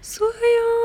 所有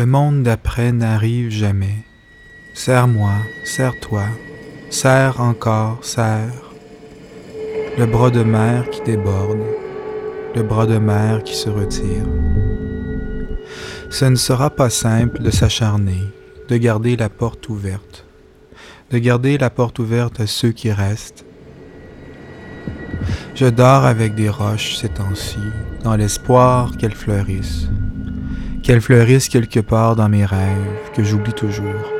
Le monde d'après n'arrive jamais. Serre-moi, serre-toi, serre encore, serre. Le bras de mer qui déborde, le bras de mer qui se retire. Ce ne sera pas simple de s'acharner, de garder la porte ouverte, de garder la porte ouverte à ceux qui restent. Je dors avec des roches ces temps-ci, dans l'espoir qu'elles fleurissent qu'elles fleurissent quelque part dans mes rêves que j'oublie toujours.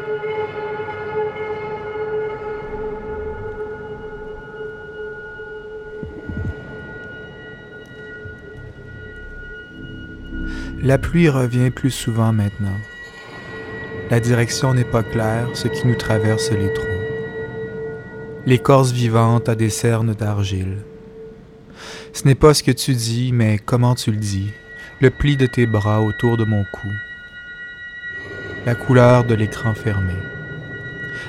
La pluie revient plus souvent maintenant. La direction n'est pas claire, ce qui nous traverse les troncs. L'écorce vivante a des cernes d'argile. Ce n'est pas ce que tu dis, mais comment tu le dis, le pli de tes bras autour de mon cou, la couleur de l'écran fermé,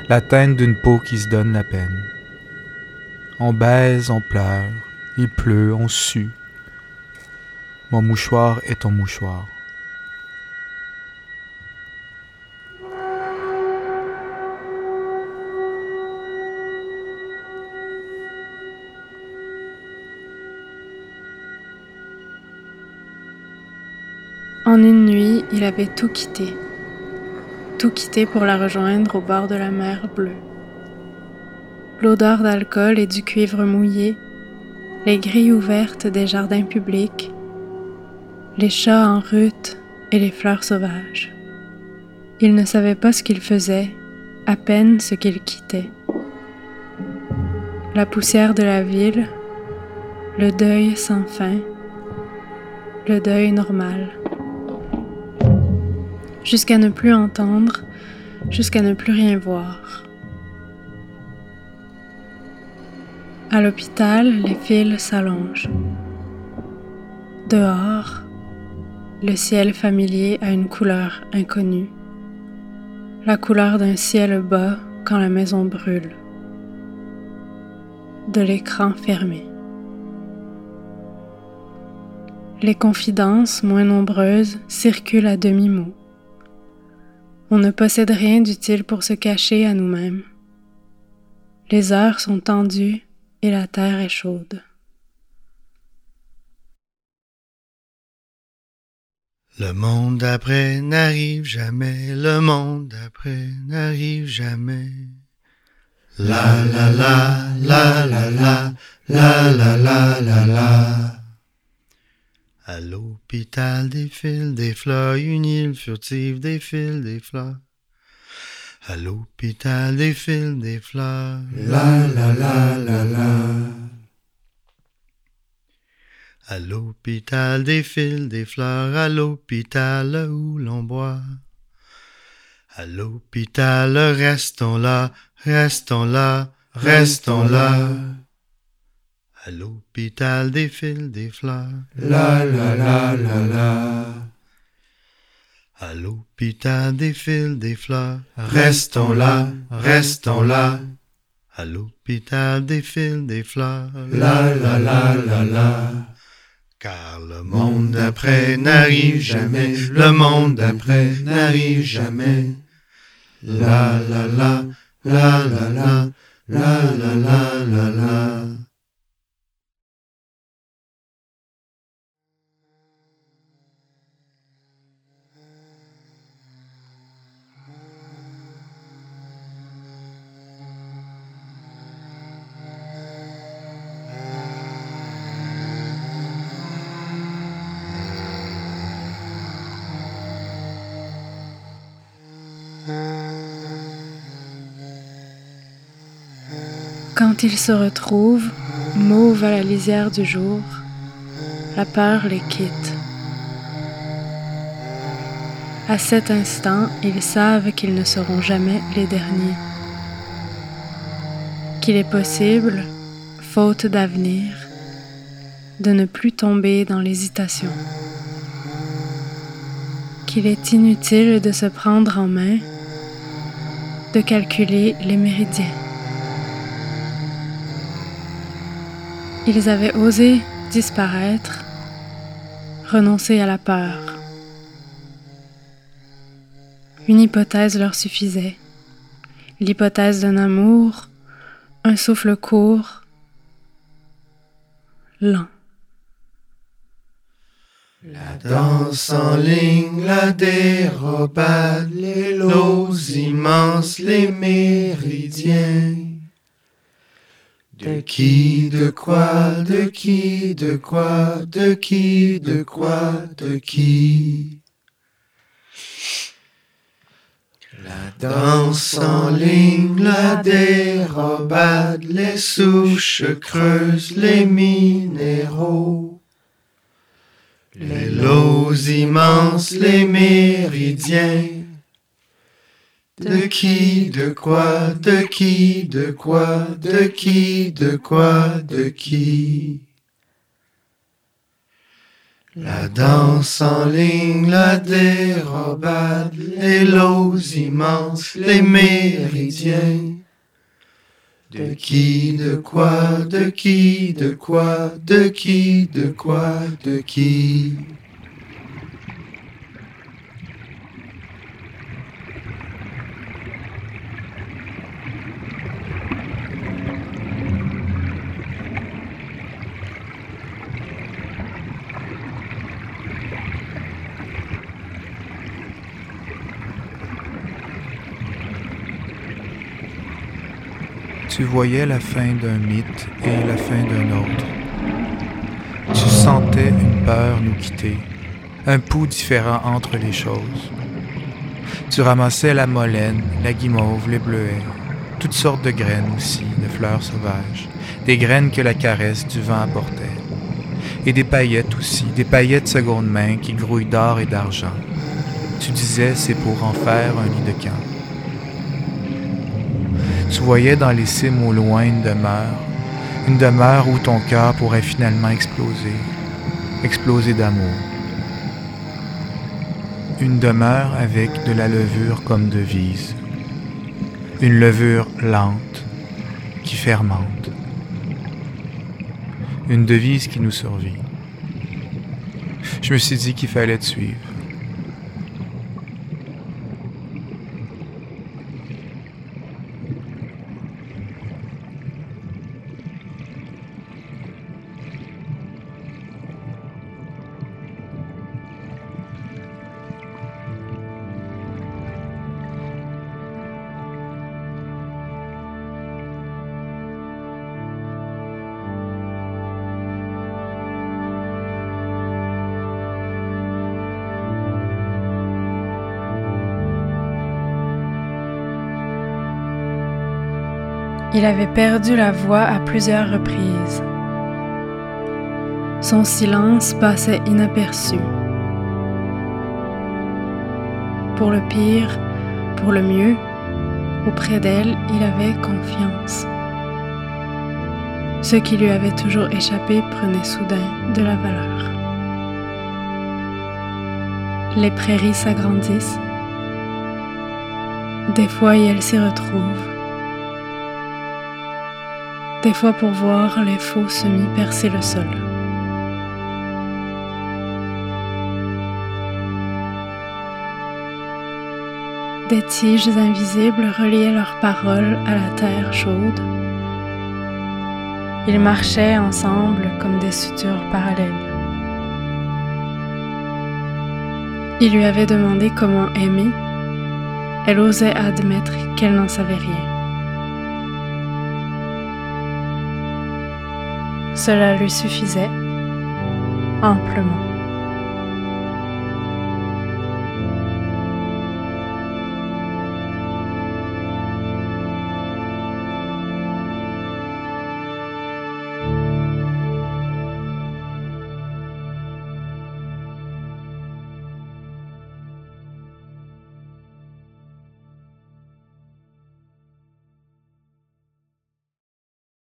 la teinte d'une peau qui se donne la peine. On baise, on pleure, il pleut, on sue. Mon mouchoir est ton mouchoir. En une nuit, il avait tout quitté. Tout quitté pour la rejoindre au bord de la mer bleue. L'odeur d'alcool et du cuivre mouillé, les grilles ouvertes des jardins publics, les chats en rut et les fleurs sauvages. Il ne savait pas ce qu'il faisait, à peine ce qu'il quittait. La poussière de la ville, le deuil sans fin, le deuil normal jusqu'à ne plus entendre, jusqu'à ne plus rien voir. À l'hôpital, les fils s'allongent. Dehors, le ciel familier a une couleur inconnue, la couleur d'un ciel bas quand la maison brûle, de l'écran fermé. Les confidences moins nombreuses circulent à demi-mot. On ne possède rien d'utile pour se cacher à nous-mêmes. Les heures sont tendues et la terre est chaude. Le monde d'après n'arrive jamais, le monde d'après n'arrive jamais. La la la la la la la la la la la. À l'hôpital défilent des fleurs, une île furtive défile des fleurs. À l'hôpital défilent des fleurs. La la la la la. À l'hôpital défilent des fleurs, à l'hôpital où l'on boit. À l'hôpital restons là, restons là, restons là. À l'hôpital défilent des fleurs. La la la la la. À l'hôpital défilent des fleurs. Restons là, restons là. À l'hôpital défilent des fleurs. La la la la la. Car le monde d'après n'arrive jamais, le monde d'après n'arrive jamais. La la la, la la la, la la la la la. Quand ils se retrouvent, mauves à la lisière du jour, la peur les quitte. À cet instant, ils savent qu'ils ne seront jamais les derniers, qu'il est possible, faute d'avenir, de ne plus tomber dans l'hésitation, qu'il est inutile de se prendre en main, de calculer les méridiens. Ils avaient osé disparaître, renoncer à la peur. Une hypothèse leur suffisait, l'hypothèse d'un amour, un souffle court, lent. La danse en ligne, la dérobade, les lots immenses, les méridiens. De qui, de quoi, de qui, de quoi, de qui, de quoi, de qui? La danse en ligne, la dérobade, les souches creuses, les minéraux. Les lots immenses, les méridiens. De qui, de quoi, de qui, de quoi, de qui, de quoi, de qui? La danse en ligne, la dérobade, les lots immenses, les méridiens. De qui, de quoi, de qui, de quoi, de qui, de quoi, de qui? Tu voyais la fin d'un mythe et la fin d'un autre. Tu sentais une peur nous quitter, un pouls différent entre les choses. Tu ramassais la molène, la guimauve, les bleuets, toutes sortes de graines aussi, de fleurs sauvages, des graines que la caresse du vent apportait, et des paillettes aussi, des paillettes seconde main qui grouillent d'or et d'argent. Tu disais c'est pour en faire un lit de camp. Tu voyais dans les cimes au loin une demeure, une demeure où ton cœur pourrait finalement exploser, exploser d'amour. Une demeure avec de la levure comme devise, une levure lente qui fermente, une devise qui nous survit. Je me suis dit qu'il fallait te suivre. Il avait perdu la voix à plusieurs reprises. Son silence passait inaperçu. Pour le pire, pour le mieux, auprès d'elle, il avait confiance. Ce qui lui avait toujours échappé prenait soudain de la valeur. Les prairies s'agrandissent. Des fois, et elles s'y retrouvent des fois pour voir les faux semis percer le sol. Des tiges invisibles reliaient leurs paroles à la terre chaude. Ils marchaient ensemble comme des sutures parallèles. Il lui avait demandé comment aimer. Elle osait admettre qu'elle n'en savait rien. Cela lui suffisait amplement.